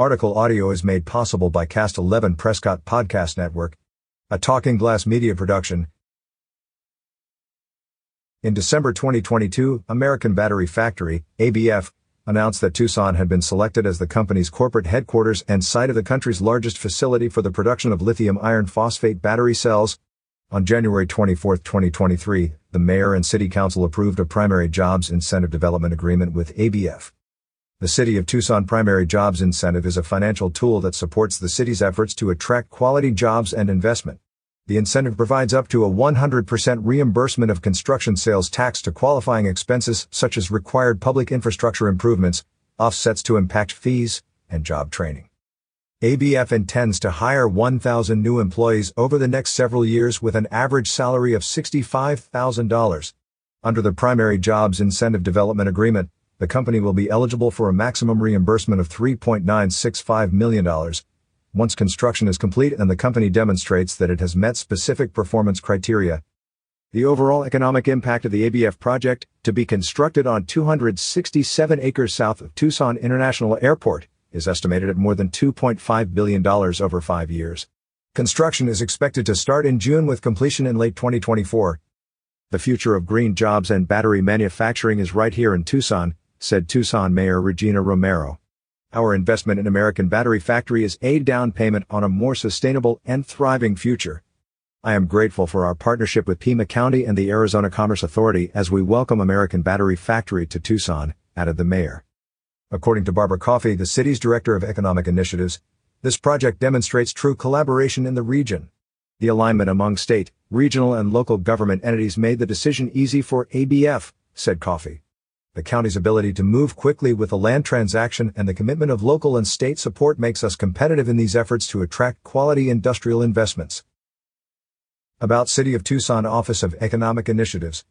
Article audio is made possible by Cast 11 Prescott Podcast Network, a Talking Glass media production. In December 2022, American Battery Factory, ABF, announced that Tucson had been selected as the company's corporate headquarters and site of the country's largest facility for the production of lithium iron phosphate battery cells. On January 24, 2023, the mayor and city council approved a primary jobs incentive development agreement with ABF. The City of Tucson Primary Jobs Incentive is a financial tool that supports the city's efforts to attract quality jobs and investment. The incentive provides up to a 100% reimbursement of construction sales tax to qualifying expenses such as required public infrastructure improvements, offsets to impact fees, and job training. ABF intends to hire 1,000 new employees over the next several years with an average salary of $65,000. Under the Primary Jobs Incentive Development Agreement, the company will be eligible for a maximum reimbursement of $3.965 million once construction is complete and the company demonstrates that it has met specific performance criteria. The overall economic impact of the ABF project, to be constructed on 267 acres south of Tucson International Airport, is estimated at more than $2.5 billion over five years. Construction is expected to start in June with completion in late 2024. The future of green jobs and battery manufacturing is right here in Tucson, said Tucson Mayor Regina Romero. Our investment in American Battery Factory is a down payment on a more sustainable and thriving future. I am grateful for our partnership with Pima County and the Arizona Commerce Authority as we welcome American Battery Factory to Tucson, added the mayor. According to Barbra Coffee, the city's director of economic initiatives, this project demonstrates true collaboration in the region. The alignment among state, regional, and local government entities made the decision easy for ABF, said Coffee the county's ability to move quickly with a land transaction and the commitment of local and state support makes us competitive in these efforts to attract quality industrial investments. About City of Tucson Office of Economic Initiatives.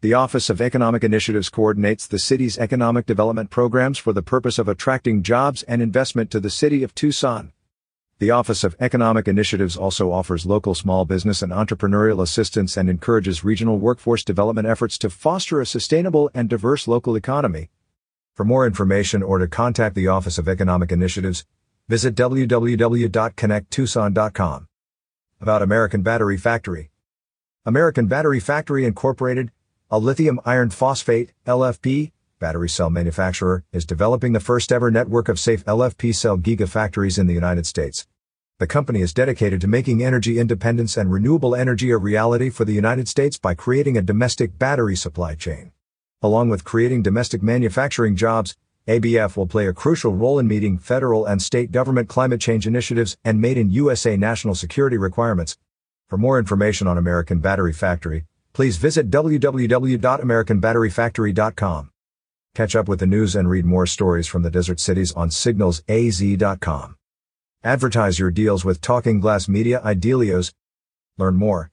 The Office of Economic Initiatives coordinates the city's economic development programs for the purpose of attracting jobs and investment to the city of Tucson. The Office of Economic Initiatives also offers local small business and entrepreneurial assistance and encourages regional workforce development efforts to foster a sustainable and diverse local economy. For more information or to contact the Office of Economic Initiatives, visit www.connecttucson.com. About American Battery Factory. American Battery Factory Incorporated, a lithium iron phosphate, LFP, battery cell manufacturer, is developing the first ever network of safe LFP cell gigafactories in the United States. The company is dedicated to making energy independence and renewable energy a reality for the United States by creating a domestic battery supply chain. Along with creating domestic manufacturing jobs, ABF will play a crucial role in meeting federal and state government climate change initiatives and made in USA national security requirements. For more information on American Battery Factory, please visit www.americanbatteryfactory.com. Catch up with the news and read more stories from the desert cities on signalsaz.com. Advertise your deals with Talking Glass Media Idealios. Learn more